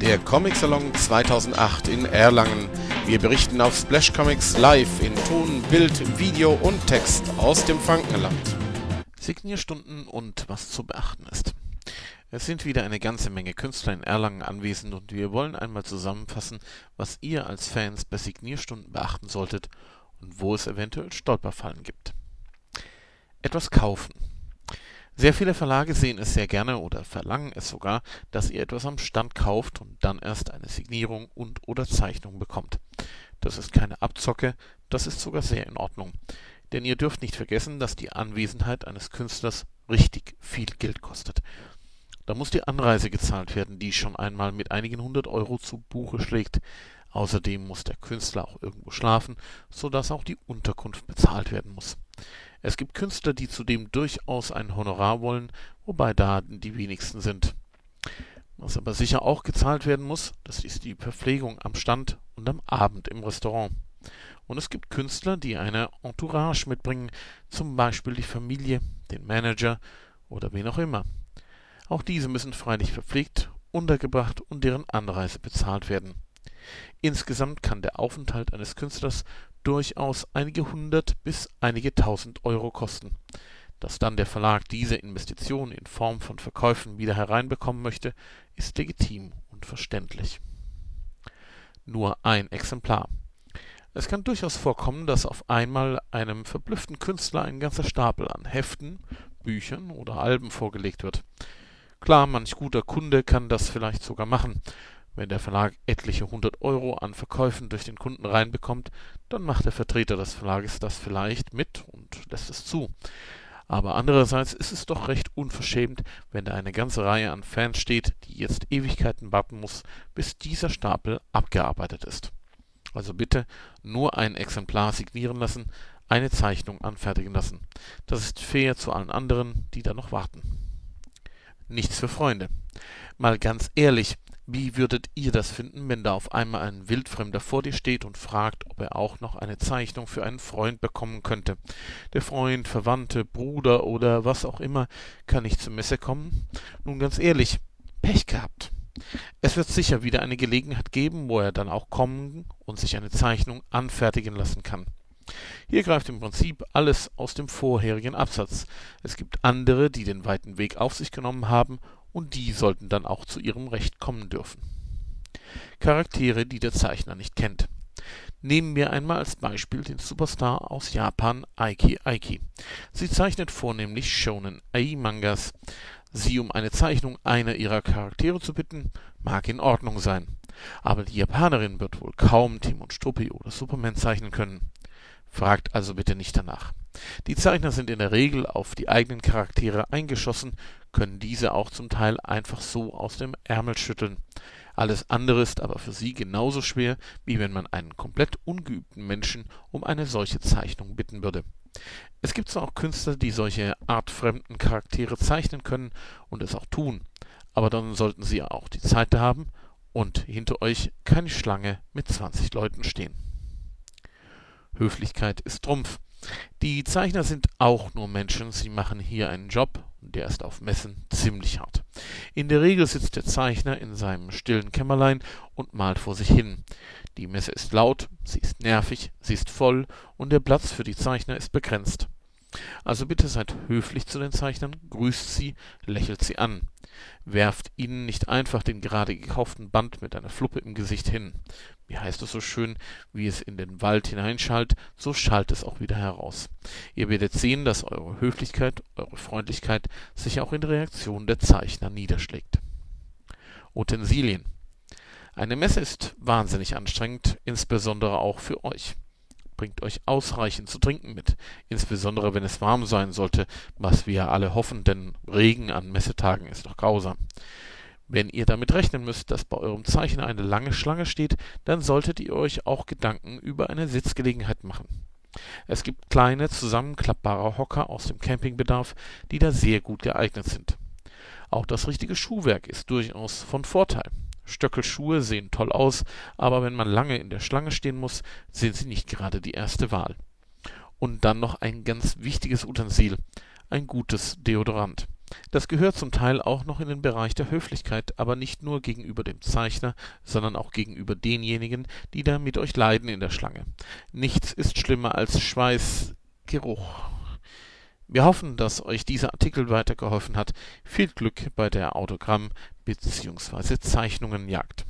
der Comic Salon 2008 in Erlangen. Wir berichten auf Splash Comics live in Ton, Bild, Video und Text aus dem Frankenland. Signierstunden und was zu beachten ist. Es sind wieder eine ganze Menge Künstler in Erlangen anwesend und wir wollen einmal zusammenfassen, was ihr als Fans bei Signierstunden beachten solltet und wo es eventuell Stolperfallen gibt. Etwas kaufen. Sehr viele Verlage sehen es sehr gerne oder verlangen es sogar, dass ihr etwas am Stand kauft und dann erst eine Signierung und/oder Zeichnung bekommt. Das ist keine Abzocke, das ist sogar sehr in Ordnung. Denn ihr dürft nicht vergessen, dass die Anwesenheit eines Künstlers richtig viel Geld kostet. Da muss die Anreise gezahlt werden, die schon einmal mit einigen hundert Euro zu Buche schlägt. Außerdem muss der Künstler auch irgendwo schlafen, so dass auch die Unterkunft bezahlt werden muss. Es gibt Künstler, die zudem durchaus ein Honorar wollen, wobei da die wenigsten sind. Was aber sicher auch gezahlt werden muss, das ist die Verpflegung am Stand und am Abend im Restaurant. Und es gibt Künstler, die eine Entourage mitbringen, zum Beispiel die Familie, den Manager oder wen auch immer. Auch diese müssen freilich verpflegt, untergebracht und deren Anreise bezahlt werden. Insgesamt kann der Aufenthalt eines Künstlers durchaus einige hundert bis einige tausend Euro kosten. Dass dann der Verlag diese Investition in Form von Verkäufen wieder hereinbekommen möchte, ist legitim und verständlich. Nur ein Exemplar. Es kann durchaus vorkommen, dass auf einmal einem verblüfften Künstler ein ganzer Stapel an Heften, Büchern oder Alben vorgelegt wird. Klar, manch guter Kunde kann das vielleicht sogar machen, wenn der Verlag etliche hundert Euro an Verkäufen durch den Kunden reinbekommt, dann macht der Vertreter des Verlages das vielleicht mit und lässt es zu. Aber andererseits ist es doch recht unverschämt, wenn da eine ganze Reihe an Fans steht, die jetzt Ewigkeiten warten muss, bis dieser Stapel abgearbeitet ist. Also bitte nur ein Exemplar signieren lassen, eine Zeichnung anfertigen lassen. Das ist fair zu allen anderen, die da noch warten. Nichts für Freunde. Mal ganz ehrlich, wie würdet ihr das finden, wenn da auf einmal ein Wildfremder vor dir steht und fragt, ob er auch noch eine Zeichnung für einen Freund bekommen könnte? Der Freund, Verwandte, Bruder oder was auch immer kann nicht zur Messe kommen? Nun ganz ehrlich, Pech gehabt. Es wird sicher wieder eine Gelegenheit geben, wo er dann auch kommen und sich eine Zeichnung anfertigen lassen kann. Hier greift im Prinzip alles aus dem vorherigen Absatz. Es gibt andere, die den weiten Weg auf sich genommen haben und die sollten dann auch zu ihrem Recht kommen dürfen. Charaktere, die der Zeichner nicht kennt. Nehmen wir einmal als Beispiel den Superstar aus Japan Aiki Aiki. Sie zeichnet vornehmlich Shonen Ai Mangas. Sie um eine Zeichnung einer ihrer Charaktere zu bitten, mag in Ordnung sein. Aber die Japanerin wird wohl kaum Tim und Struppi oder Superman zeichnen können. Fragt also bitte nicht danach. Die Zeichner sind in der Regel auf die eigenen Charaktere eingeschossen, können diese auch zum Teil einfach so aus dem Ärmel schütteln. Alles andere ist aber für sie genauso schwer, wie wenn man einen komplett ungeübten Menschen um eine solche Zeichnung bitten würde. Es gibt zwar auch Künstler, die solche artfremden Charaktere zeichnen können und es auch tun, aber dann sollten sie auch die Zeit haben und hinter euch keine Schlange mit 20 Leuten stehen. Höflichkeit ist Trumpf. Die Zeichner sind auch nur Menschen, sie machen hier einen Job, der ist auf Messen ziemlich hart. In der Regel sitzt der Zeichner in seinem stillen Kämmerlein und malt vor sich hin. Die Messe ist laut, sie ist nervig, sie ist voll und der Platz für die Zeichner ist begrenzt. Also bitte seid höflich zu den Zeichnern, grüßt sie, lächelt sie an. Werft ihnen nicht einfach den gerade gekauften Band mit einer Fluppe im Gesicht hin. Wie heißt es so schön, wie es in den Wald hineinschallt, so schallt es auch wieder heraus. Ihr werdet sehen, dass eure Höflichkeit, eure Freundlichkeit sich auch in der Reaktion der Zeichner niederschlägt. Utensilien. Eine Messe ist wahnsinnig anstrengend, insbesondere auch für euch bringt euch ausreichend zu trinken mit, insbesondere wenn es warm sein sollte, was wir alle hoffen, denn Regen an Messetagen ist doch grausam. Wenn ihr damit rechnen müsst, dass bei eurem Zeichner eine lange Schlange steht, dann solltet ihr euch auch Gedanken über eine Sitzgelegenheit machen. Es gibt kleine, zusammenklappbare Hocker aus dem Campingbedarf, die da sehr gut geeignet sind. Auch das richtige Schuhwerk ist durchaus von Vorteil. Stöckelschuhe sehen toll aus, aber wenn man lange in der Schlange stehen muss, sind sie nicht gerade die erste Wahl. Und dann noch ein ganz wichtiges Utensil, ein gutes Deodorant. Das gehört zum Teil auch noch in den Bereich der Höflichkeit, aber nicht nur gegenüber dem Zeichner, sondern auch gegenüber denjenigen, die da mit euch leiden in der Schlange. Nichts ist schlimmer als Schweißgeruch. Wir hoffen, dass euch dieser Artikel weitergeholfen hat. Viel Glück bei der Autogramm- bzw. Zeichnungenjagd